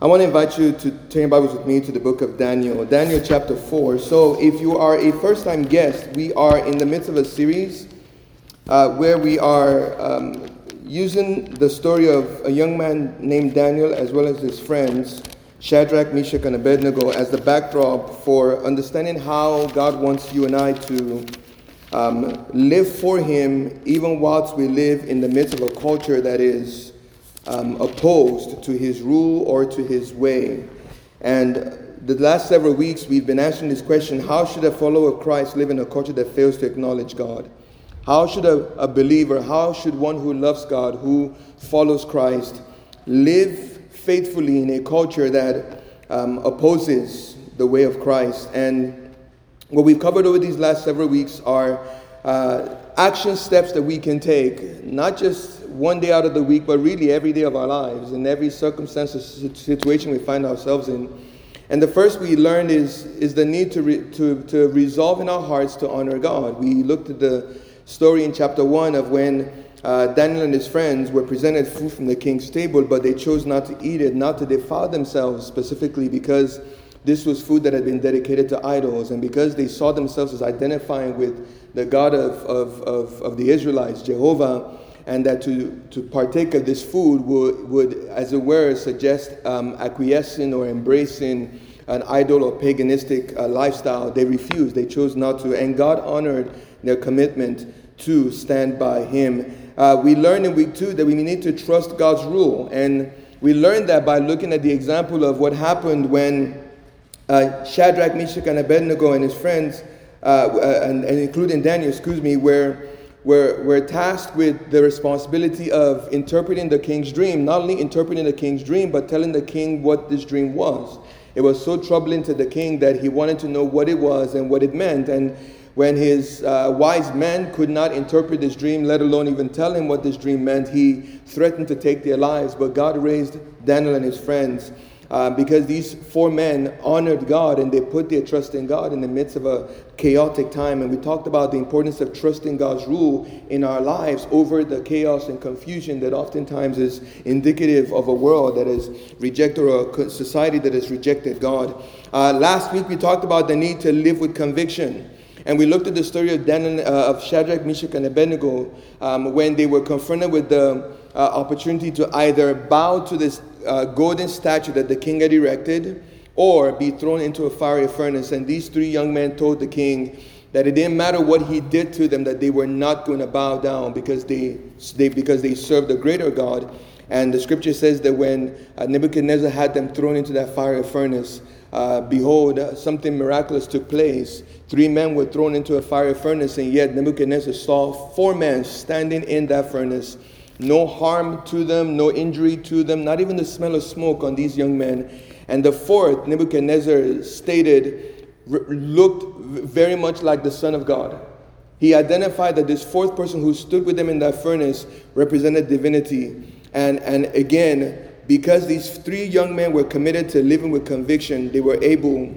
I want to invite you to turn your Bibles with me to the book of Daniel, Daniel chapter 4. So, if you are a first time guest, we are in the midst of a series uh, where we are um, using the story of a young man named Daniel as well as his friends, Shadrach, Meshach, and Abednego, as the backdrop for understanding how God wants you and I to um, live for Him even whilst we live in the midst of a culture that is um, opposed to his rule or to his way. And the last several weeks, we've been answering this question how should a follower of Christ live in a culture that fails to acknowledge God? How should a, a believer, how should one who loves God, who follows Christ, live faithfully in a culture that um, opposes the way of Christ? And what we've covered over these last several weeks are uh, action steps that we can take, not just one day out of the week, but really every day of our lives, in every circumstance or situation we find ourselves in. And the first we learned is, is the need to, re, to, to resolve in our hearts to honor God. We looked at the story in chapter 1 of when uh, Daniel and his friends were presented food from the king's table, but they chose not to eat it, not to defile themselves specifically because this was food that had been dedicated to idols, and because they saw themselves as identifying with the God of, of, of, of the Israelites, Jehovah, and that to, to partake of this food would, would as it were, suggest um, acquiescing or embracing an idol or paganistic uh, lifestyle. They refused, they chose not to, and God honored their commitment to stand by Him. Uh, we learned in week two that we need to trust God's rule, and we learned that by looking at the example of what happened when uh, Shadrach, Meshach, and Abednego and his friends, uh, uh, and, and including Daniel, excuse me, were we're, we're tasked with the responsibility of interpreting the king's dream, not only interpreting the king's dream, but telling the king what this dream was. It was so troubling to the king that he wanted to know what it was and what it meant. And when his uh, wise men could not interpret this dream, let alone even tell him what this dream meant, he threatened to take their lives. But God raised Daniel and his friends uh, because these four men honored God and they put their trust in God in the midst of a chaotic time. And we talked about the importance of trusting God's rule in our lives over the chaos and confusion that oftentimes is indicative of a world that is rejected or a society that has rejected God. Uh, last week we talked about the need to live with conviction. And we looked at the story of, Daniel, uh, of Shadrach, Meshach, and Abednego um, when they were confronted with the uh, opportunity to either bow to this uh, golden statue that the king had erected or be thrown into a fiery furnace. And these three young men told the king that it didn't matter what he did to them, that they were not going to bow down because they, they, because they served a greater God. And the scripture says that when uh, Nebuchadnezzar had them thrown into that fiery furnace, uh, behold, uh, something miraculous took place. Three men were thrown into a fiery furnace, and yet Nebuchadnezzar saw four men standing in that furnace no harm to them, no injury to them, not even the smell of smoke on these young men. And the fourth, Nebuchadnezzar stated, looked very much like the Son of God. He identified that this fourth person who stood with them in that furnace represented divinity. And, and again, because these three young men were committed to living with conviction, they were able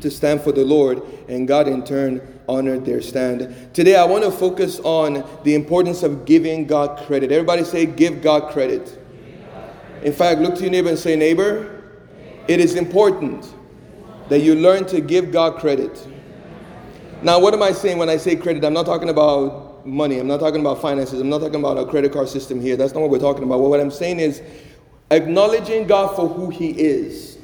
to stand for the Lord, and God in turn honored their stand. Today, I want to focus on the importance of giving God credit. Everybody say, Give God credit. In fact, look to your neighbor and say, Neighbor, it is important that you learn to give God credit. Now, what am I saying when I say credit? I'm not talking about money, I'm not talking about finances, I'm not talking about a credit card system here. That's not what we're talking about. What I'm saying is acknowledging God for who He is.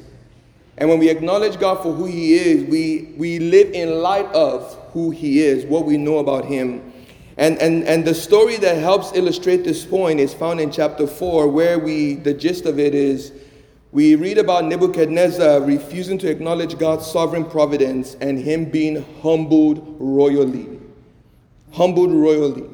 And when we acknowledge God for who He is, we, we live in light of who he is, what we know about him. And, and, and the story that helps illustrate this point is found in chapter 4, where we, the gist of it is, we read about Nebuchadnezzar refusing to acknowledge God's sovereign providence and him being humbled royally. Humbled royally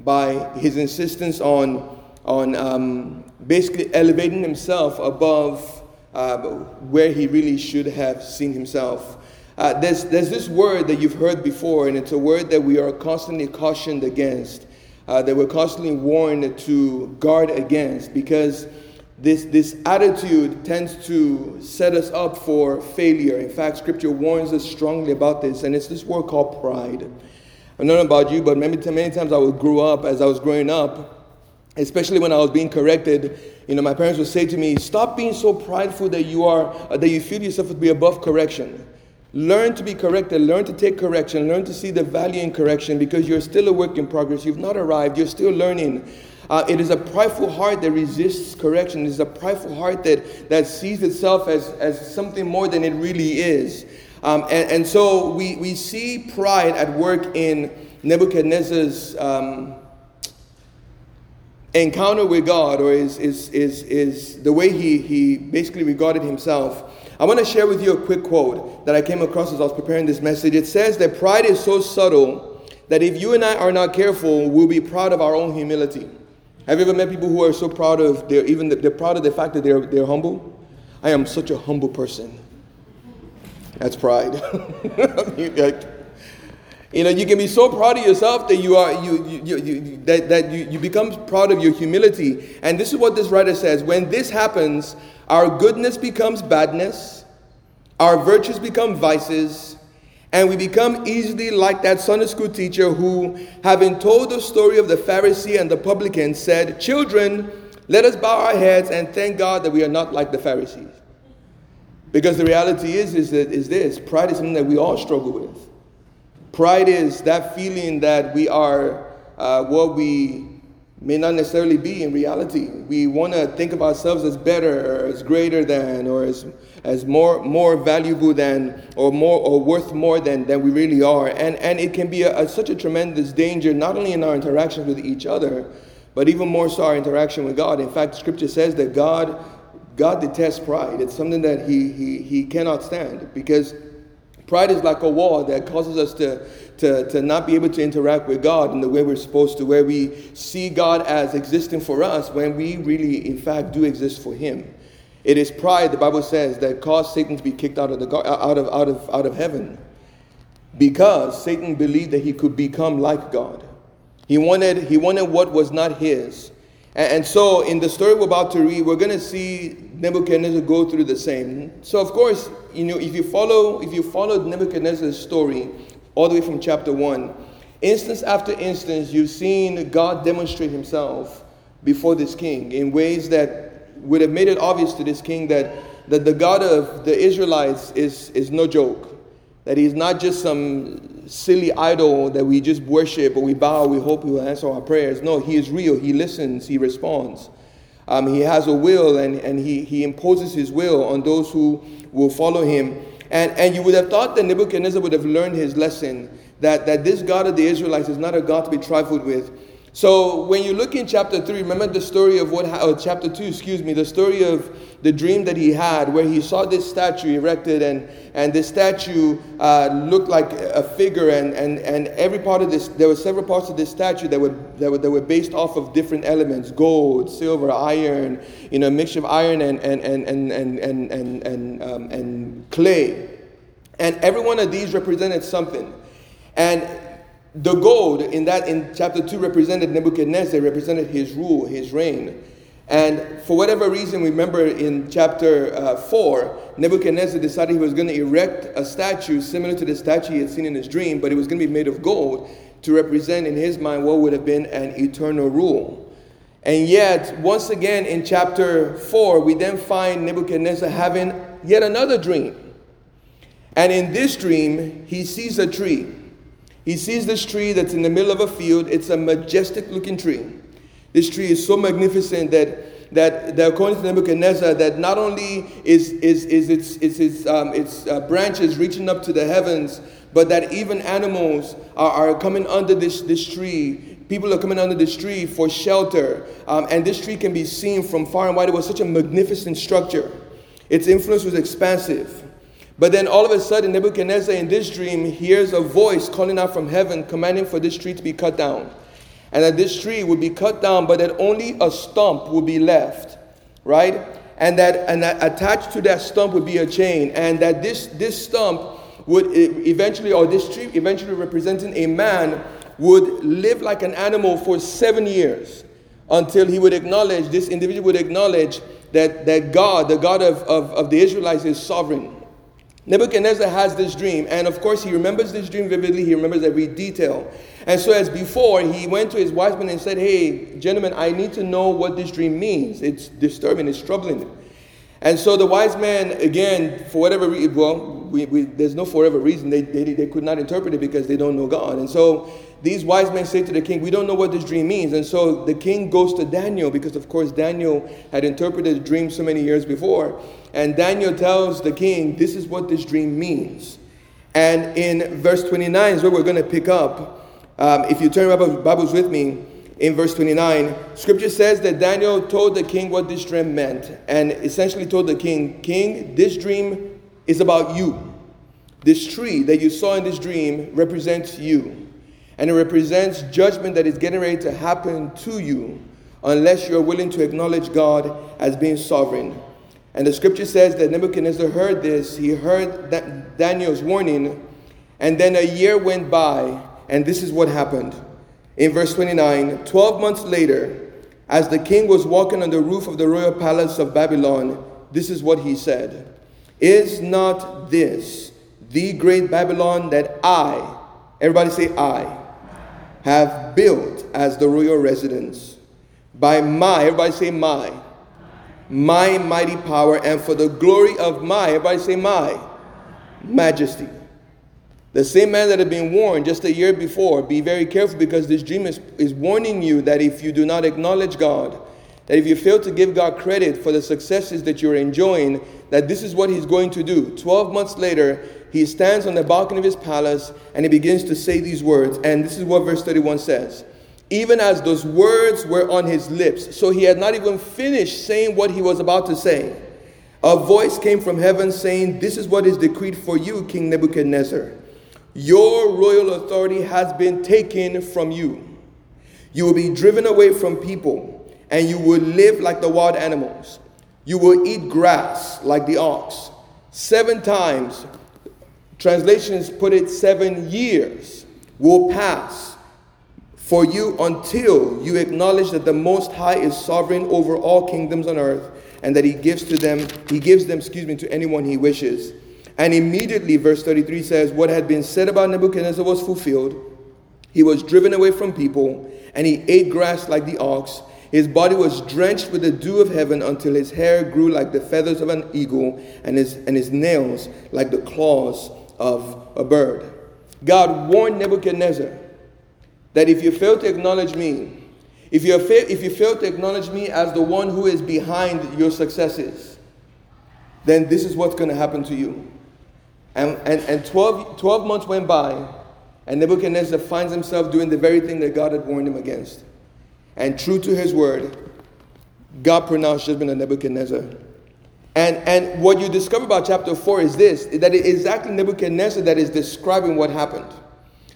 by his insistence on, on um, basically elevating himself above uh, where he really should have seen himself. Uh, there's, there's this word that you've heard before, and it's a word that we are constantly cautioned against, uh, that we're constantly warned to guard against, because this, this attitude tends to set us up for failure. In fact, Scripture warns us strongly about this, and it's this word called pride. I don't know about you, but many, many times I would grow up, as I was growing up, especially when I was being corrected, you know, my parents would say to me, "Stop being so prideful that you are uh, that you feel yourself to be above correction. Learn to be corrected. Learn to take correction. Learn to see the value in correction because you're still a work in progress. You've not arrived. You're still learning." Uh, it is a prideful heart that resists correction. It is a prideful heart that, that sees itself as, as something more than it really is. Um, and, and so we, we see pride at work in Nebuchadnezzar's um, encounter with God, or is, is, is, is the way he, he basically regarded himself. I want to share with you a quick quote that I came across as I was preparing this message. It says that pride is so subtle that if you and I are not careful, we'll be proud of our own humility. Have you ever met people who are so proud of their even they're proud of the fact that they're they're humble? I am such a humble person. That's pride. you know, you can be so proud of yourself that you are you, you, you, that, that you, you become proud of your humility. And this is what this writer says: when this happens, our goodness becomes badness, our virtues become vices, and we become easily like that Sunday school teacher who, having told the story of the Pharisee and the publican, said, Children, let us bow our heads and thank God that we are not like the Pharisees. Because the reality is, is, that, is this pride is something that we all struggle with. Pride is that feeling that we are uh, what we may not necessarily be in reality. We want to think of ourselves as better, or as greater than, or as as more more valuable than or more or worth more than than we really are. And and it can be a, a, such a tremendous danger not only in our interactions with each other but even more so our interaction with god. In fact scripture says that god god detests pride. It's something that he he, he cannot stand because pride is like a wall that causes us to to, to not be able to interact with God in the way we're supposed to, where we see God as existing for us when we really, in fact, do exist for Him. It is pride, the Bible says, that caused Satan to be kicked out of, the, out of, out of, out of heaven because Satan believed that he could become like God. He wanted, he wanted what was not his. And, so, in the story we're about to read, we're going to see Nebuchadnezzar go through the same. So, of course, you know, if you follow, if you followed Nebuchadnezzar's story all the way from chapter one, instance after instance, you've seen God demonstrate Himself before this king in ways that would have made it obvious to this king that, that the God of the Israelites is, is no joke. That he's not just some silly idol that we just worship or we bow, we hope he will answer our prayers. No, he is real. He listens, he responds. Um, he has a will and, and he, he imposes his will on those who will follow him. And, and you would have thought that Nebuchadnezzar would have learned his lesson that, that this God of the Israelites is not a God to be trifled with. So when you look in chapter 3, remember the story of what, oh, chapter 2, excuse me, the story of the dream that he had where he saw this statue erected and, and this statue uh, looked like a figure and, and, and every part of this, there were several parts of this statue that were, that were, that were based off of different elements, gold, silver, iron, you know, a mixture of iron and, and, and, and, and, and, and, um, and clay. And every one of these represented something. And the gold in that in chapter 2 represented Nebuchadnezzar, represented his rule, his reign. And for whatever reason, we remember in chapter uh, 4, Nebuchadnezzar decided he was going to erect a statue similar to the statue he had seen in his dream, but it was going to be made of gold to represent in his mind what would have been an eternal rule. And yet, once again in chapter 4, we then find Nebuchadnezzar having yet another dream. And in this dream, he sees a tree. He sees this tree that's in the middle of a field. It's a majestic looking tree. This tree is so magnificent that, that, that according to Nebuchadnezzar, that not only is, is, is its, is its, um, its uh, branches reaching up to the heavens, but that even animals are, are coming under this, this tree. People are coming under this tree for shelter. Um, and this tree can be seen from far and wide. It was such a magnificent structure. Its influence was expansive. But then all of a sudden, Nebuchadnezzar in this dream hears a voice calling out from heaven, commanding for this tree to be cut down. And that this tree would be cut down, but that only a stump would be left, right? And that, and that attached to that stump would be a chain. And that this, this stump would eventually, or this tree eventually representing a man, would live like an animal for seven years until he would acknowledge, this individual would acknowledge that, that God, the God of, of, of the Israelites, is sovereign Nebuchadnezzar has this dream, and of course, he remembers this dream vividly. He remembers every detail. And so, as before, he went to his wise men and said, Hey, gentlemen, I need to know what this dream means. It's disturbing, it's troubling. And so the wise man, again, for whatever reason, well, we, we, there's no forever reason, they, they, they could not interpret it because they don't know God. And so these wise men say to the king, We don't know what this dream means. And so the king goes to Daniel because, of course, Daniel had interpreted the dream so many years before. And Daniel tells the king, This is what this dream means. And in verse 29 is where we're going to pick up. Um, if you turn your Bibles with me, in verse 29, scripture says that Daniel told the king what this dream meant and essentially told the king, King, this dream is about you. This tree that you saw in this dream represents you. And it represents judgment that is getting ready to happen to you unless you're willing to acknowledge God as being sovereign. And the scripture says that Nebuchadnezzar heard this, he heard that Daniel's warning, and then a year went by, and this is what happened. In verse 29, 12 months later, as the king was walking on the roof of the royal palace of Babylon, this is what he said Is not this the great Babylon that I, everybody say I, have built as the royal residence? By my, everybody say my, my mighty power, and for the glory of my, everybody say my, majesty. The same man that had been warned just a year before, be very careful because this dream is, is warning you that if you do not acknowledge God, that if you fail to give God credit for the successes that you're enjoying, that this is what he's going to do. 12 months later, he stands on the balcony of his palace and he begins to say these words. And this is what verse 31 says. Even as those words were on his lips, so he had not even finished saying what he was about to say, a voice came from heaven saying, This is what is decreed for you, King Nebuchadnezzar. Your royal authority has been taken from you. You will be driven away from people, and you will live like the wild animals. You will eat grass like the ox. Seven times, translations put it seven years will pass for you until you acknowledge that the Most High is sovereign over all kingdoms on earth and that He gives to them, He gives them, excuse me, to anyone He wishes. And immediately, verse 33 says, What had been said about Nebuchadnezzar was fulfilled. He was driven away from people, and he ate grass like the ox. His body was drenched with the dew of heaven until his hair grew like the feathers of an eagle, and his, and his nails like the claws of a bird. God warned Nebuchadnezzar that if you fail to acknowledge me, if you, fail, if you fail to acknowledge me as the one who is behind your successes, then this is what's going to happen to you. And, and, and 12, 12 months went by, and Nebuchadnezzar finds himself doing the very thing that God had warned him against. And true to his word, God pronounced judgment on Nebuchadnezzar. And, and what you discover about chapter 4 is this that it is exactly Nebuchadnezzar that is describing what happened.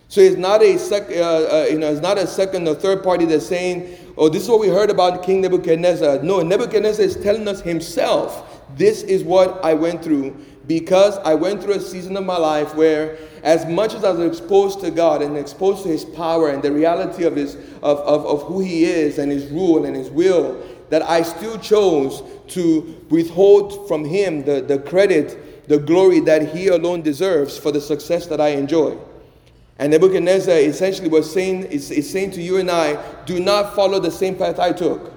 So it's not a sec, uh, uh, you know, it's not a second or third party that's saying, "Oh, this is what we heard about King Nebuchadnezzar." No, Nebuchadnezzar is telling us himself, "This is what I went through because I went through a season of my life where, as much as I was exposed to God and exposed to His power and the reality of, his, of, of, of who He is and His rule and His will, that I still chose to withhold from Him the, the credit, the glory that He alone deserves for the success that I enjoy. And Nebuchadnezzar essentially was saying, is, is saying to you and I, do not follow the same path I took.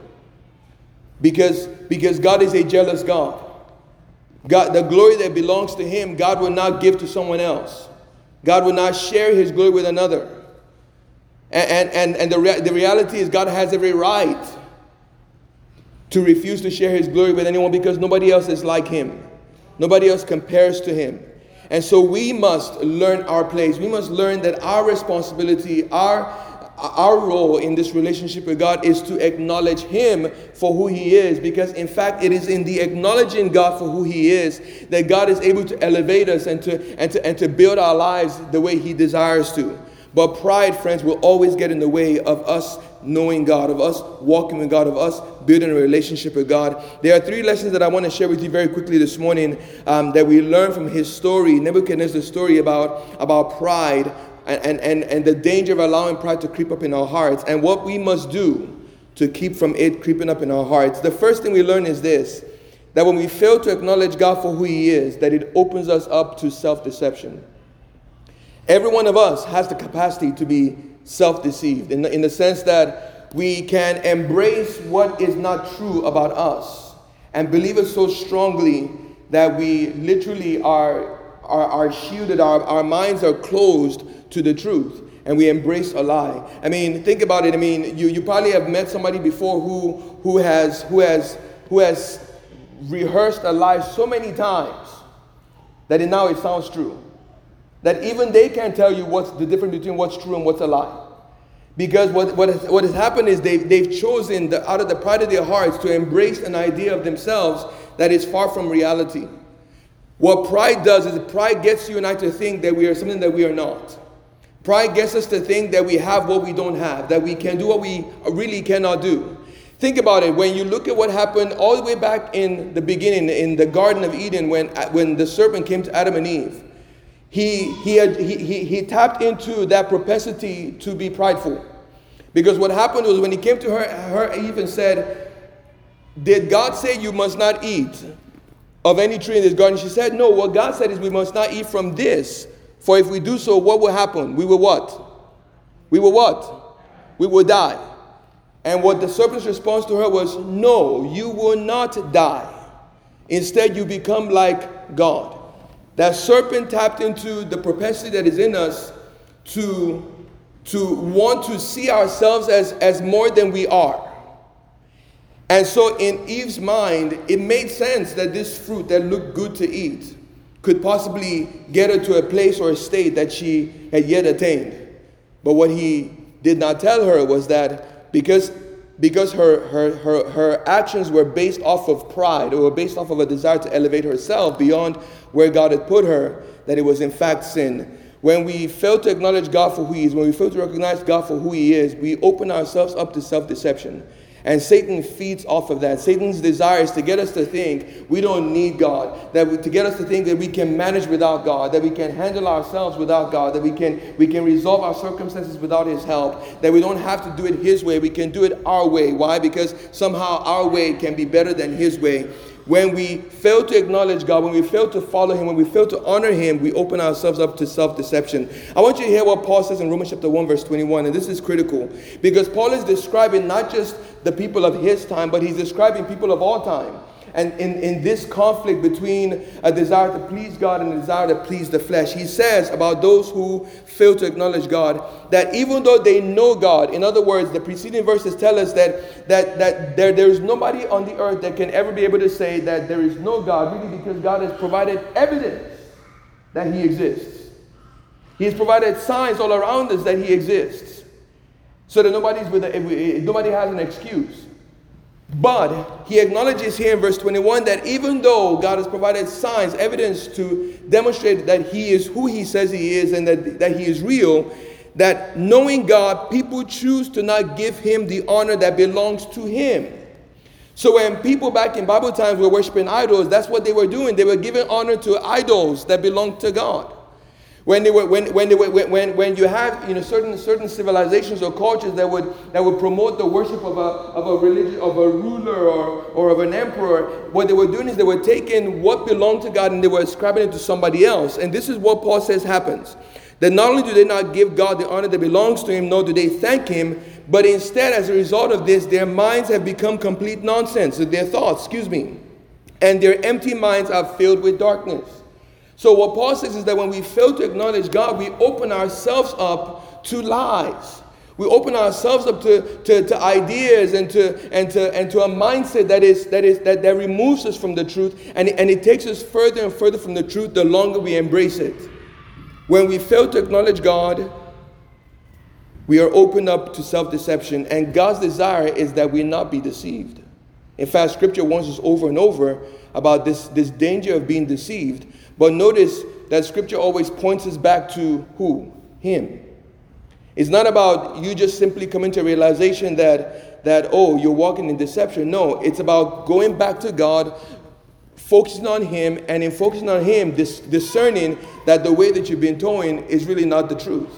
Because, because God is a jealous God. God, the glory that belongs to Him, God will not give to someone else. God will not share His glory with another. And, and, and the, the reality is, God has every right to refuse to share His glory with anyone because nobody else is like Him. Nobody else compares to Him. And so we must learn our place. We must learn that our responsibility, our our role in this relationship with God is to acknowledge Him for who He is, because in fact, it is in the acknowledging God for who He is that God is able to elevate us and to, and to, and to build our lives the way He desires to. But pride, friends, will always get in the way of us knowing God, of us walking with God, of us building a relationship with God. There are three lessons that I want to share with you very quickly this morning um, that we learn from his story, Nebuchadnezzar's story about, about pride and, and, and the danger of allowing pride to creep up in our hearts and what we must do to keep from it creeping up in our hearts. The first thing we learn is this that when we fail to acknowledge God for who He is, that it opens us up to self deception. Every one of us has the capacity to be self deceived in the, in the sense that we can embrace what is not true about us and believe it so strongly that we literally are, are, are shielded, our, our minds are closed to the truth and we embrace a lie. I mean, think about it. I mean, you, you probably have met somebody before who, who, has, who, has, who has rehearsed a lie so many times that it, now it sounds true. That even they can't tell you what's the difference between what's true and what's a lie. Because what, what, has, what has happened is they've, they've chosen the, out of the pride of their hearts to embrace an idea of themselves that is far from reality. What pride does is pride gets you and I to think that we are something that we are not. Pride gets us to think that we have what we don't have, that we can do what we really cannot do. Think about it. When you look at what happened all the way back in the beginning, in the Garden of Eden, when, uh, when the serpent came to Adam and Eve, he, he, had, he, he, he tapped into that propensity to be prideful. Because what happened was when he came to her, her Eve and said, Did God say you must not eat of any tree in this garden? She said, No, what God said is we must not eat from this. For if we do so, what will happen? We will what? We will what? We will die. And what the serpent's response to her was, No, you will not die. Instead, you become like God. That serpent tapped into the propensity that is in us to, to want to see ourselves as, as more than we are. And so, in Eve's mind, it made sense that this fruit that looked good to eat could possibly get her to a place or a state that she had yet attained. But what he did not tell her was that because, because her, her, her, her actions were based off of pride or were based off of a desire to elevate herself beyond where God had put her, that it was in fact sin. When we fail to acknowledge God for who He is, when we fail to recognize God for who He is, we open ourselves up to self deception. And Satan feeds off of that. Satan's desire is to get us to think we don't need God, that we, to get us to think that we can manage without God, that we can handle ourselves without God, that we can, we can resolve our circumstances without His help, that we don't have to do it His way, we can do it our way. Why? Because somehow our way can be better than His way. When we fail to acknowledge God, when we fail to follow Him, when we fail to honor Him, we open ourselves up to self deception. I want you to hear what Paul says in Romans chapter 1, verse 21, and this is critical because Paul is describing not just the people of his time, but he's describing people of all time. And in, in this conflict between a desire to please God and a desire to please the flesh, he says about those who fail to acknowledge God that even though they know God, in other words, the preceding verses tell us that, that, that there, there is nobody on the earth that can ever be able to say that there is no God, really because God has provided evidence that he exists. He has provided signs all around us that he exists. So that nobody's with a, nobody has an excuse. But he acknowledges here in verse 21 that even though God has provided signs, evidence to demonstrate that he is who he says he is and that, that he is real, that knowing God, people choose to not give him the honor that belongs to him. So when people back in Bible times were worshiping idols, that's what they were doing. They were giving honor to idols that belonged to God. When, they were, when, when, they were, when, when you have you know, certain, certain civilizations or cultures that would, that would promote the worship of a, of a religion, of a ruler or, or of an emperor, what they were doing is they were taking what belonged to God and they were ascribing it to somebody else. And this is what Paul says happens. That not only do they not give God the honor that belongs to him, nor do they thank him, but instead, as a result of this, their minds have become complete nonsense. Their thoughts, excuse me, and their empty minds are filled with darkness. So, what Paul says is that when we fail to acknowledge God, we open ourselves up to lies. We open ourselves up to, to, to, ideas and to, and, to, and to a mindset that, is, that, is, that, that removes us from the truth and, and it takes us further and further from the truth the longer we embrace it. When we fail to acknowledge God, we are opened up to self deception, and God's desire is that we not be deceived. In fact, Scripture warns us over and over about this, this danger of being deceived. But notice that scripture always points us back to who? Him. It's not about you just simply coming to a realization that, that, oh, you're walking in deception. No, it's about going back to God, focusing on Him, and in focusing on Him, dis- discerning that the way that you've been towing is really not the truth.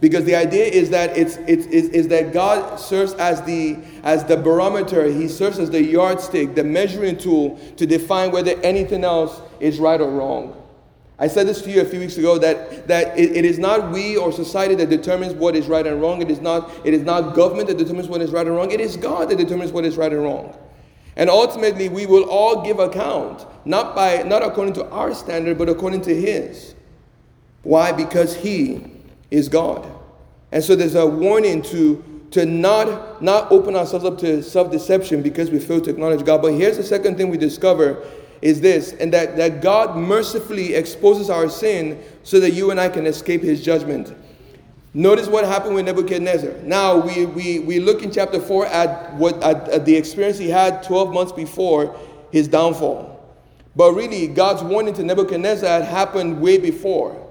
Because the idea is that it's, it's, is, is that God serves as the, as the barometer, He serves as the yardstick, the measuring tool to define whether anything else is right or wrong. I said this to you a few weeks ago that, that it, it is not we or society that determines what is right and wrong. It is, not, it is not government that determines what is right and wrong. It is God that determines what is right and wrong. And ultimately, we will all give account, not, by, not according to our standard, but according to His. Why? Because He is God. And so there's a warning to, to not, not open ourselves up to self deception because we fail to acknowledge God. But here's the second thing we discover is this, and that, that God mercifully exposes our sin so that you and I can escape his judgment. Notice what happened with Nebuchadnezzar. Now we, we, we look in chapter 4 at, what, at, at the experience he had 12 months before his downfall. But really, God's warning to Nebuchadnezzar had happened way before.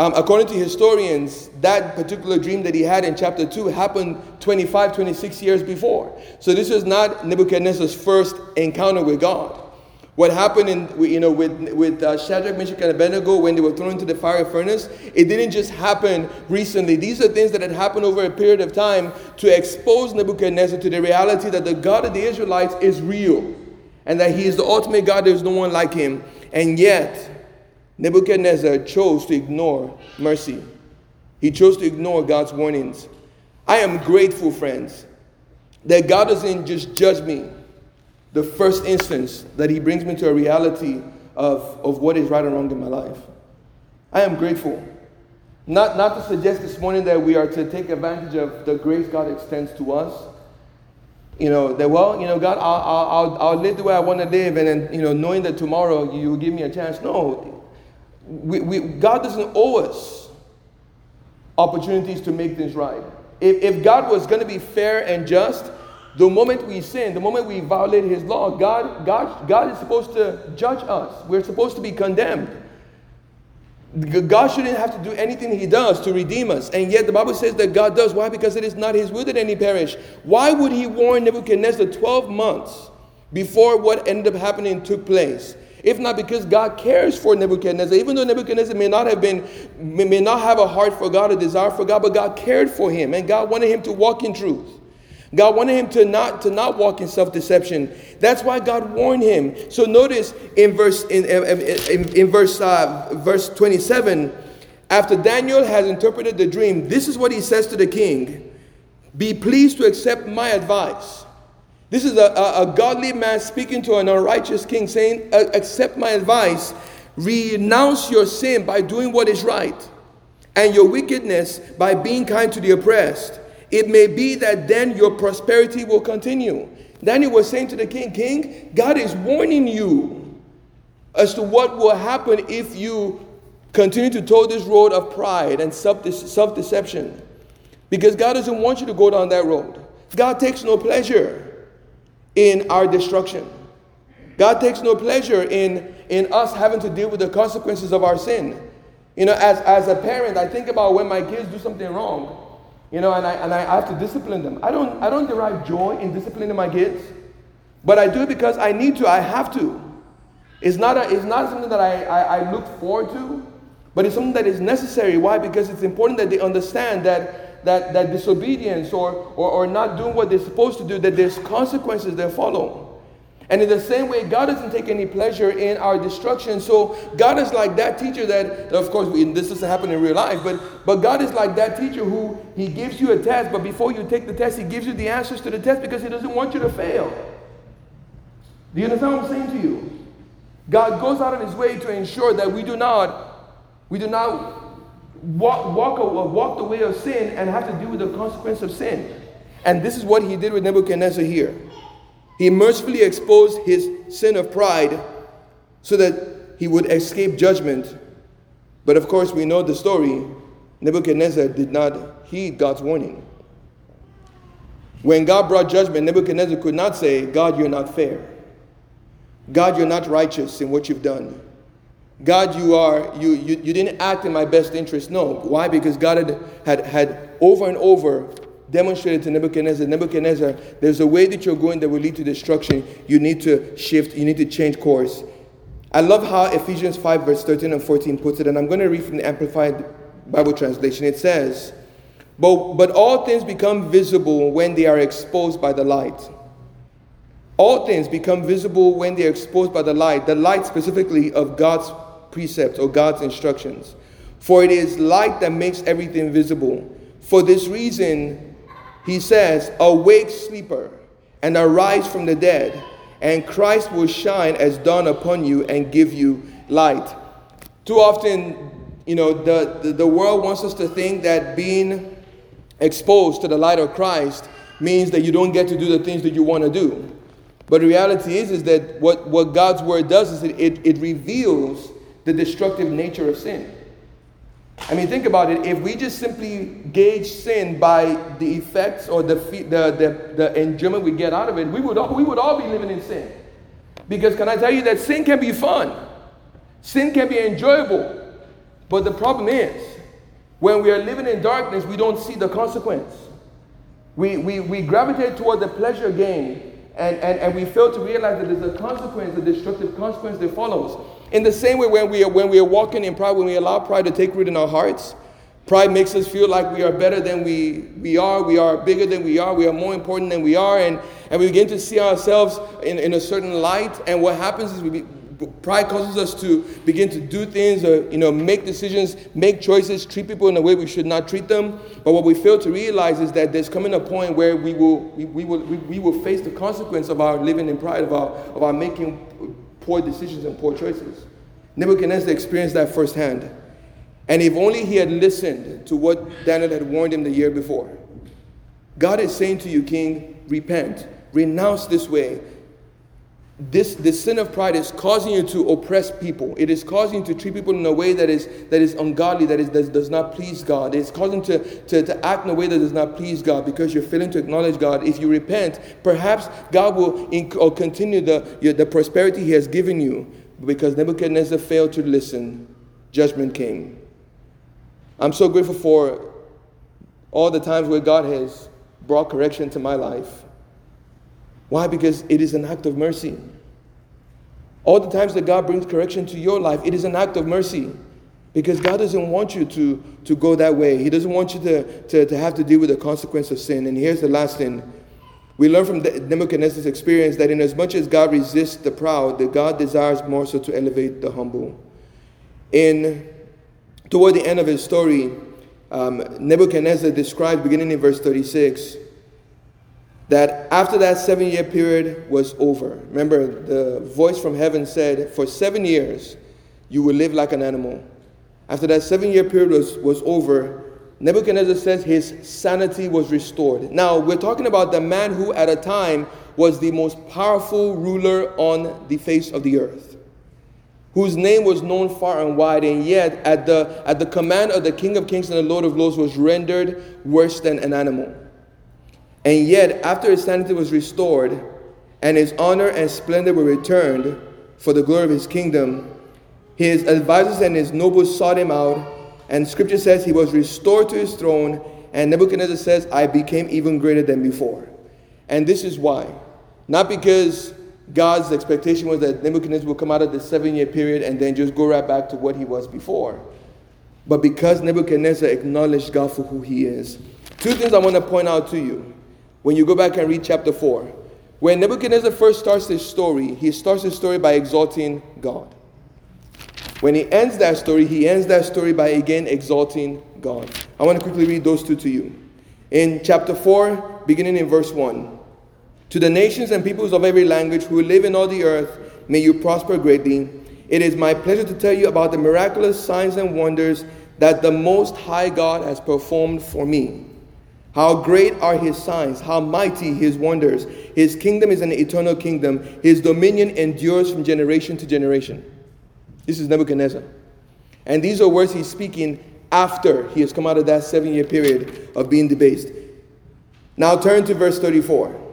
Um, according to historians, that particular dream that he had in chapter 2 happened 25, 26 years before. So this was not Nebuchadnezzar's first encounter with God. What happened in, you know, with, with uh, Shadrach, Meshach, and Abednego when they were thrown into the fiery furnace, it didn't just happen recently. These are things that had happened over a period of time to expose Nebuchadnezzar to the reality that the God of the Israelites is real and that he is the ultimate God, there's no one like him. And yet, Nebuchadnezzar chose to ignore mercy. He chose to ignore God's warnings. I am grateful, friends, that God doesn't just judge me the first instance, that He brings me to a reality of, of what is right and wrong in my life. I am grateful. Not, not to suggest this morning that we are to take advantage of the grace God extends to us. You know, that, well, you know, God, I'll, I'll, I'll live the way I want to live, and then, you know, knowing that tomorrow you will give me a chance. No, we, we, God doesn't owe us opportunities to make things right. If, if God was going to be fair and just, the moment we sin, the moment we violate His law, God, God, God is supposed to judge us. We're supposed to be condemned. God shouldn't have to do anything He does to redeem us. And yet the Bible says that God does. Why? Because it is not His will that any perish. Why would He warn Nebuchadnezzar 12 months before what ended up happening took place? If not because God cares for Nebuchadnezzar, even though Nebuchadnezzar may not have been, may not have a heart for God, a desire for God, but God cared for him and God wanted him to walk in truth. God wanted him to not, to not walk in self-deception. That's why God warned him. So notice in verse in, in, in verse uh, verse 27, after Daniel has interpreted the dream, this is what he says to the king: Be pleased to accept my advice this is a, a, a godly man speaking to an unrighteous king, saying, Accept my advice, renounce your sin by doing what is right, and your wickedness by being kind to the oppressed. It may be that then your prosperity will continue. Daniel was saying to the king, King, God is warning you as to what will happen if you continue to toe this road of pride and self deception. Because God doesn't want you to go down that road. God takes no pleasure in our destruction. God takes no pleasure in, in us having to deal with the consequences of our sin. You know, as, as a parent, I think about when my kids do something wrong, you know, and I, and I have to discipline them. I don't, I don't derive joy in disciplining my kids, but I do it because I need to, I have to. It's not, a, it's not something that I, I, I look forward to, but it's something that is necessary. Why? Because it's important that they understand that that, that disobedience or, or, or not doing what they're supposed to do, that there's consequences that follow. And in the same way, God doesn't take any pleasure in our destruction. So God is like that teacher that, of course, we, this doesn't happen in real life, but, but God is like that teacher who he gives you a test, but before you take the test, he gives you the answers to the test because he doesn't want you to fail. Do you understand what I'm saying to you? God goes out of his way to ensure that we do not, we do not walk, walk, uh, walk the way of sin and have to deal with the consequence of sin. And this is what he did with Nebuchadnezzar here. He mercifully exposed his sin of pride so that he would escape judgment. But of course, we know the story. Nebuchadnezzar did not heed God's warning. When God brought judgment, Nebuchadnezzar could not say, God, you're not fair. God, you're not righteous in what you've done. God, you are, you, you, you didn't act in my best interest. No. Why? Because God had, had, had over and over demonstrated to Nebuchadnezzar, Nebuchadnezzar, there's a way that you're going that will lead to destruction. You need to shift, you need to change course. I love how Ephesians 5, verse 13 and 14 puts it, and I'm going to read from the Amplified Bible translation. It says, But, but all things become visible when they are exposed by the light. All things become visible when they are exposed by the light, the light specifically of God's precepts or God's instructions. For it is light that makes everything visible. For this reason, he says, Awake, sleeper, and arise from the dead, and Christ will shine as dawn upon you and give you light. Too often, you know, the, the, the world wants us to think that being exposed to the light of Christ means that you don't get to do the things that you want to do. But the reality is, is that what, what God's word does is it, it, it reveals the destructive nature of sin. I mean, think about it. If we just simply gauge sin by the effects or the, the, the, the enjoyment we get out of it, we would, all, we would all be living in sin. Because can I tell you that sin can be fun? Sin can be enjoyable. But the problem is, when we are living in darkness, we don't see the consequence. We, we, we gravitate toward the pleasure gain, and, and, and we fail to realize that there's a consequence, a destructive consequence that follows. In the same way, when we, are, when we are walking in pride, when we allow pride to take root in our hearts, pride makes us feel like we are better than we, we are, we are bigger than we are, we are more important than we are, and, and we begin to see ourselves in, in a certain light. And what happens is we, pride causes us to begin to do things or you know make decisions make choices treat people in a way we should not treat them. But what we fail to realize is that there's coming a point where we will we, we will we, we will face the consequence of our living in pride of our of our making poor decisions and poor choices. Nebuchadnezzar experienced that firsthand. And if only he had listened to what daniel had warned him the year before. God is saying to you king repent. Renounce this way this, this sin of pride is causing you to oppress people. It is causing you to treat people in a way that is, that is ungodly, that, is, that does not please God. It's causing you to, to, to act in a way that does not please God because you're failing to acknowledge God. If you repent, perhaps God will inc- or continue the, your, the prosperity He has given you. Because Nebuchadnezzar failed to listen, judgment came. I'm so grateful for all the times where God has brought correction to my life. Why? Because it is an act of mercy. All the times that God brings correction to your life, it is an act of mercy. Because God doesn't want you to, to go that way. He doesn't want you to, to, to have to deal with the consequence of sin. And here's the last thing. We learn from Nebuchadnezzar's experience that in as much as God resists the proud, that God desires more so to elevate the humble. In toward the end of his story, um, Nebuchadnezzar describes, beginning in verse 36, that after that seven year period was over, remember the voice from heaven said, For seven years you will live like an animal. After that seven year period was, was over, Nebuchadnezzar says his sanity was restored. Now, we're talking about the man who at a time was the most powerful ruler on the face of the earth, whose name was known far and wide, and yet at the, at the command of the King of Kings and the Lord of Lords was rendered worse than an animal. And yet, after his sanity was restored, and his honor and splendor were returned for the glory of his kingdom, his advisors and his nobles sought him out, and scripture says he was restored to his throne, and Nebuchadnezzar says, I became even greater than before. And this is why. Not because God's expectation was that Nebuchadnezzar would come out of the seven year period and then just go right back to what he was before, but because Nebuchadnezzar acknowledged God for who he is. Two things I want to point out to you. When you go back and read chapter 4, when Nebuchadnezzar first starts his story, he starts his story by exalting God. When he ends that story, he ends that story by again exalting God. I want to quickly read those two to you. In chapter 4, beginning in verse 1 To the nations and peoples of every language who live in all the earth, may you prosper greatly. It is my pleasure to tell you about the miraculous signs and wonders that the Most High God has performed for me. How great are his signs, how mighty his wonders. His kingdom is an eternal kingdom, his dominion endures from generation to generation. This is Nebuchadnezzar. And these are words he's speaking after he has come out of that seven year period of being debased. Now turn to verse 34.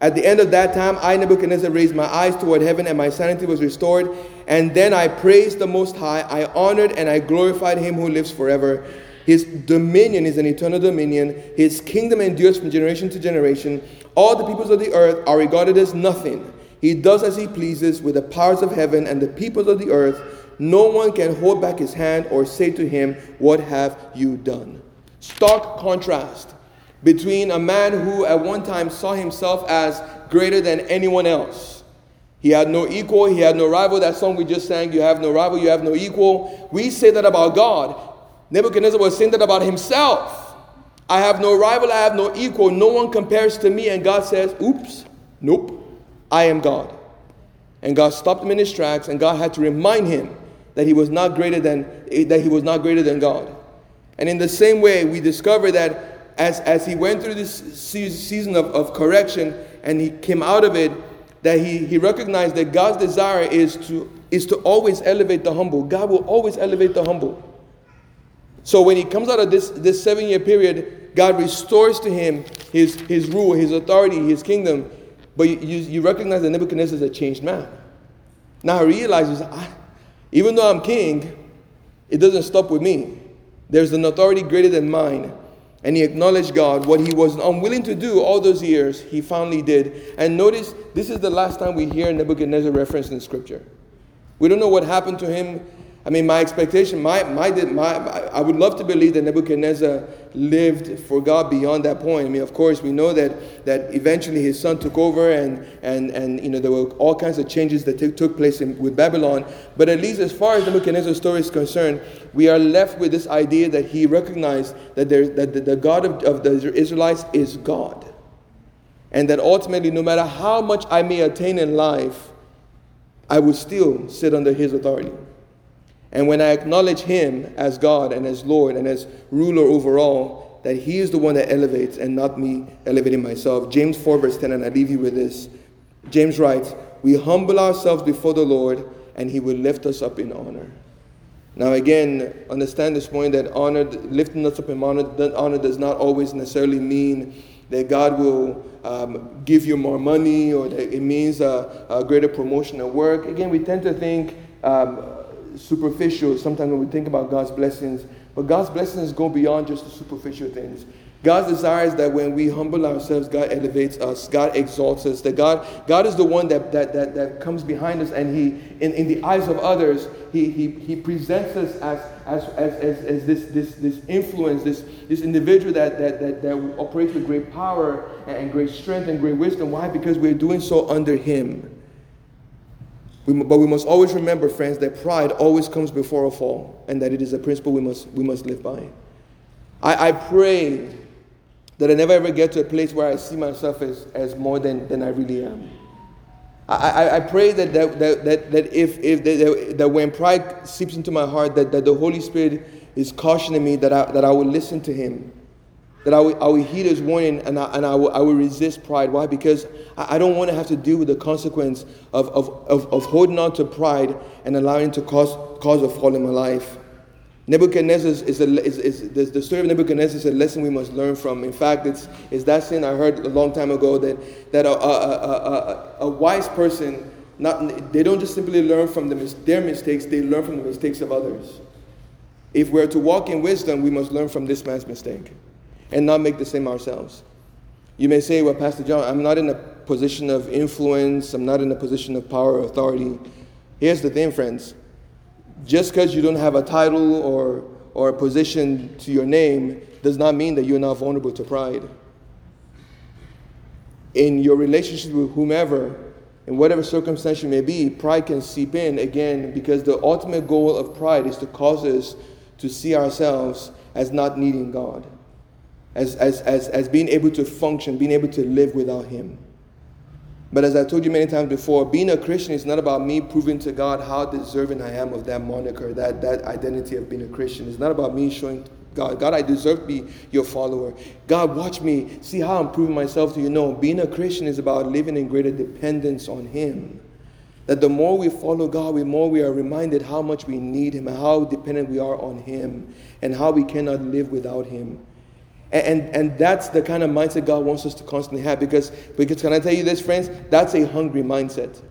At the end of that time, I, Nebuchadnezzar, raised my eyes toward heaven, and my sanity was restored. And then I praised the Most High. I honored and I glorified him who lives forever. His dominion is an eternal dominion. His kingdom endures from generation to generation. All the peoples of the earth are regarded as nothing. He does as he pleases with the powers of heaven and the peoples of the earth. No one can hold back his hand or say to him, What have you done? Stark contrast between a man who at one time saw himself as greater than anyone else. He had no equal, he had no rival. That song we just sang, You have no rival, you have no equal. We say that about God. Nebuchadnezzar was saying that about himself. I have no rival, I have no equal. No one compares to me. And God says, Oops, nope, I am God. And God stopped him in his tracks, and God had to remind him that he was not greater than that he was not greater than God. And in the same way, we discover that as, as he went through this season of, of correction and he came out of it, that he, he recognized that God's desire is to, is to always elevate the humble. God will always elevate the humble. So when he comes out of this, this seven year period, God restores to him his, his rule, his authority, his kingdom. But you, you, you recognize that Nebuchadnezzar is a changed man. Now he realizes, I, even though I'm king, it doesn't stop with me. There's an authority greater than mine. And he acknowledged God. What he was unwilling to do all those years, he finally did. And notice, this is the last time we hear Nebuchadnezzar referenced in Scripture. We don't know what happened to him I mean, my expectation, my, my, my, I would love to believe that Nebuchadnezzar lived for God beyond that point. I mean, of course, we know that, that eventually his son took over and, and, and you know, there were all kinds of changes that t- took place in, with Babylon. But at least as far as Nebuchadnezzar's story is concerned, we are left with this idea that he recognized that, there, that the, the God of, of the Israelites is God. And that ultimately, no matter how much I may attain in life, I would still sit under his authority. And when I acknowledge Him as God and as Lord and as ruler over all, that He is the one that elevates and not me elevating myself. James 4, verse 10, and I leave you with this. James writes, We humble ourselves before the Lord, and He will lift us up in honor. Now, again, understand this point that honor, lifting us up in honor, honor does not always necessarily mean that God will um, give you more money or that it means a, a greater promotion at work. Again, we tend to think um, superficial sometimes when we think about God's blessings, but God's blessings go beyond just the superficial things. God's desire is that when we humble ourselves, God elevates us, God exalts us, that God, God is the one that, that, that, that comes behind us and he, in, in the eyes of others, he, he, he presents us as, as, as, as, as this, this, this influence, this, this individual that, that, that, that operates with great power and great strength and great wisdom. Why? Because we're doing so under him. We, but we must always remember, friends, that pride always comes before a fall and that it is a principle we must, we must live by. I, I pray that I never ever get to a place where I see myself as, as more than, than I really am. I, I, I pray that, that, that, that, that if, if that, that when pride seeps into my heart, that, that the Holy Spirit is cautioning me that I, that I will listen to Him that I will, I heed his warning and, I, and I, will, I resist pride. Why? Because I, don't want to have to deal with the consequence of, of, of, of holding on to pride and allowing it to cause, cause a fall in my life. Nebuchadnezzar is, a, is, is, the, the story of Nebuchadnezzar is a lesson we must learn from. In fact, it's, it's that sin I heard a long time ago that, that a, a, a, a, wise person, not, they don't just simply learn from the, their mistakes, they learn from the mistakes of others. If we're to walk in wisdom, we must learn from this man's mistake and not make the same ourselves. You may say, well, Pastor John, I'm not in a position of influence, I'm not in a position of power or authority. Here's the thing, friends. Just because you don't have a title or, or a position to your name does not mean that you're not vulnerable to pride. In your relationship with whomever, in whatever circumstance you may be, pride can seep in again because the ultimate goal of pride is to cause us to see ourselves as not needing God as, as, as, as being able to function, being able to live without Him. But as I told you many times before, being a Christian is not about me proving to God how deserving I am of that moniker, that, that identity of being a Christian. It's not about me showing God, God, I deserve to be your follower. God, watch me, see how I'm proving myself to you. No, being a Christian is about living in greater dependence on Him. That the more we follow God, the more we are reminded how much we need Him and how dependent we are on Him and how we cannot live without Him. And, and that's the kind of mindset God wants us to constantly have because, because, can I tell you this, friends? That's a hungry mindset.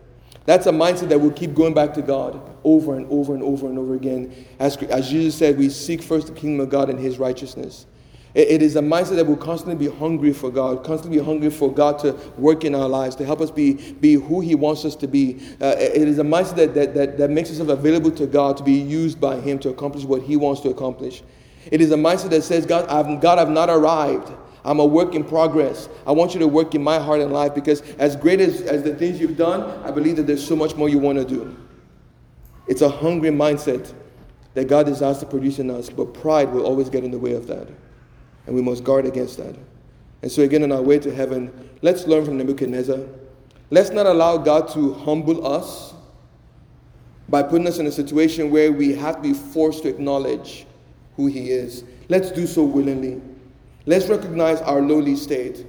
That's a mindset that will keep going back to God over and over and over and over again. As, as Jesus said, we seek first the kingdom of God and his righteousness. It, it is a mindset that will constantly be hungry for God, constantly be hungry for God to work in our lives, to help us be, be who he wants us to be. Uh, it is a mindset that, that, that, that makes us available to God to be used by him to accomplish what he wants to accomplish. It is a mindset that says, God, I've, God, I've not arrived. I'm a work in progress. I want you to work in my heart and life because, as great as, as the things you've done, I believe that there's so much more you want to do. It's a hungry mindset that God desires to produce in us, but pride will always get in the way of that. And we must guard against that. And so, again, on our way to heaven, let's learn from Nebuchadnezzar. Let's not allow God to humble us by putting us in a situation where we have to be forced to acknowledge who He is. Let's do so willingly. Let's recognize our lowly state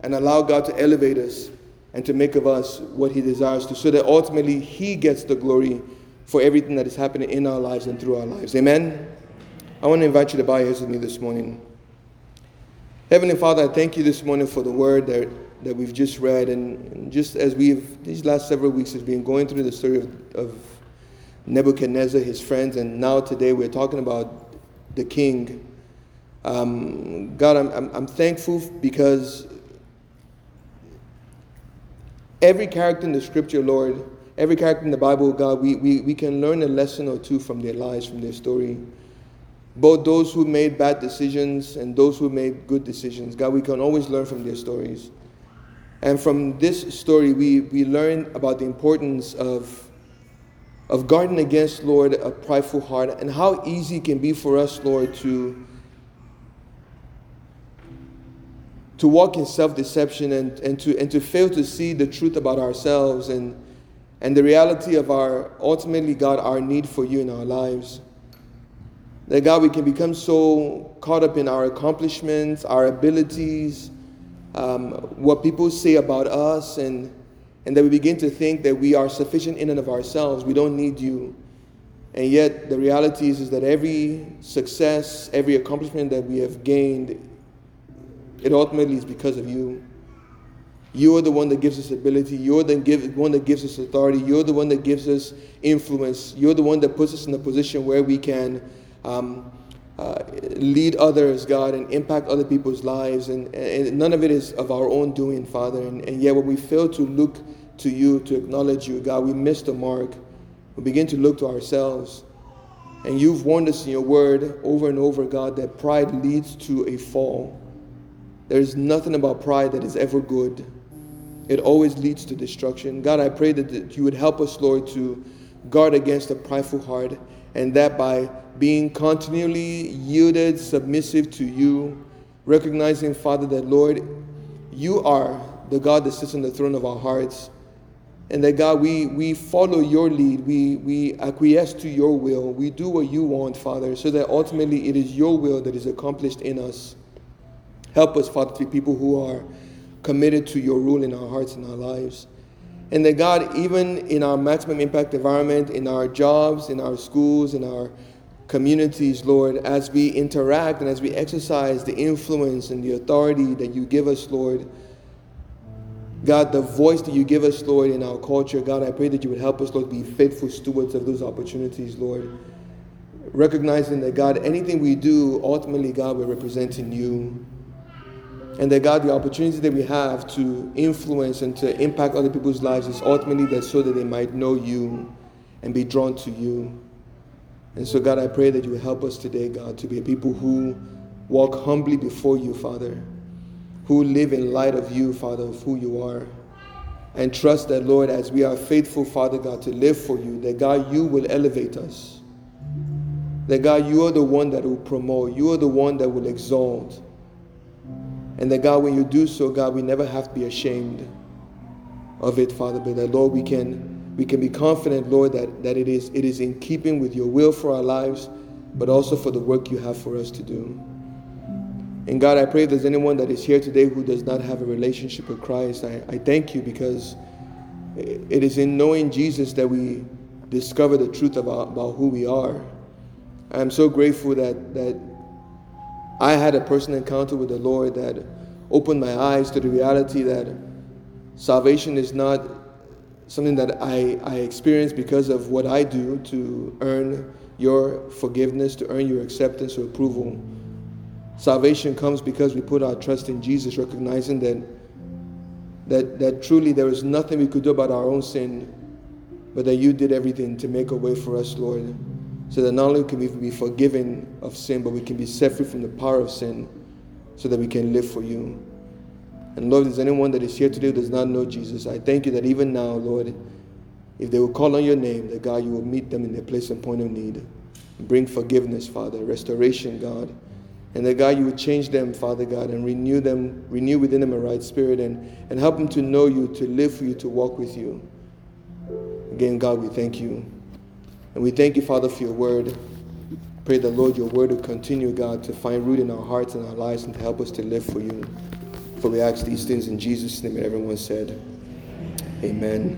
and allow God to elevate us and to make of us what He desires to, so that ultimately He gets the glory for everything that is happening in our lives and through our lives. Amen. I want to invite you to bow your heads with me this morning. Heavenly Father, I thank you this morning for the word that, that we've just read. And, just as we've, these last several weeks, has been going through the story of, of Nebuchadnezzar, his friends, and now today we're talking about the king. Um, God, I'm, I'm, I'm thankful because every character in the scripture, Lord, every character in the Bible, God, we, we, we can learn a lesson or two from their lives, from their story. Both those who made bad decisions and those who made good decisions. God, we can always learn from their stories. And from this story, we, we learn about the importance of of guarding against, Lord, a prideful heart, and how easy it can be for us, Lord, to, to walk in self deception and, and, to, and to fail to see the truth about ourselves and, and the reality of our, ultimately, God, our need for you in our lives. That, God, we can become so caught up in our accomplishments, our abilities, um, what people say about us, and and that we begin to think that we are sufficient in and of ourselves. We don't need you. And yet, the reality is, is that every success, every accomplishment that we have gained, it ultimately is because of you. You're the one that gives us ability. You're the one that gives us authority. You're the one that gives us influence. You're the one that puts us in a position where we can um, uh, lead others, God, and impact other people's lives. And, and none of it is of our own doing, Father. And, and yet, when we fail to look to you, to acknowledge you, God, we miss the mark. We begin to look to ourselves. And you've warned us in your word over and over, God, that pride leads to a fall. There is nothing about pride that is ever good. It always leads to destruction. God, I pray that you would help us, Lord, to guard against a prideful heart, and that by being continually yielded, submissive to you, recognizing, Father, that, Lord, you are the God that sits on the throne of our hearts. And that God, we, we follow your lead. We, we acquiesce to your will. We do what you want, Father, so that ultimately it is your will that is accomplished in us. Help us, Father, to be people who are committed to your rule in our hearts and our lives. And that God, even in our maximum impact environment, in our jobs, in our schools, in our communities, Lord, as we interact and as we exercise the influence and the authority that you give us, Lord, God, the voice that you give us, Lord, in our culture, God, I pray that you would help us, Lord, be faithful stewards of those opportunities, Lord. Recognizing that, God, anything we do, ultimately, God, we're representing you. And that, God, the opportunity that we have to influence and to impact other people's lives is ultimately that so that they might know you and be drawn to you. And so, God, I pray that you help us today, God, to be a people who walk humbly before you, Father who live in light of you, Father, of who you are. And trust that, Lord, as we are faithful, Father God, to live for you, that God, you will elevate us. That God, you are the one that will promote, you are the one that will exalt. And that God, when you do so, God, we never have to be ashamed of it, Father, but that Lord, we can we can be confident, Lord, that, that it is it is in keeping with your will for our lives, but also for the work you have for us to do. And God, I pray if there's anyone that is here today who does not have a relationship with Christ, I, I thank you because it is in knowing Jesus that we discover the truth about, about who we are. I'm so grateful that, that I had a personal encounter with the Lord that opened my eyes to the reality that salvation is not something that I, I experience because of what I do to earn your forgiveness, to earn your acceptance or approval Salvation comes because we put our trust in Jesus, recognizing that, that, that truly there is nothing we could do about our own sin, but that you did everything to make a way for us, Lord. so that not only can we be forgiven of sin, but we can be set free from the power of sin so that we can live for you. And Lord, if there's anyone that is here today who does not know Jesus, I thank you that even now, Lord, if they will call on your name, that God, you will meet them in their place and point of need. Bring forgiveness, Father, restoration, God. And that God, you would change them, Father God, and renew them, renew within them a right spirit and, and help them to know you, to live for you, to walk with you. Again, God, we thank you. And we thank you, Father, for your word. Pray that, Lord, your word will continue, God, to find root in our hearts and our lives and to help us to live for you. For we ask these things in Jesus' name, and everyone said, Amen.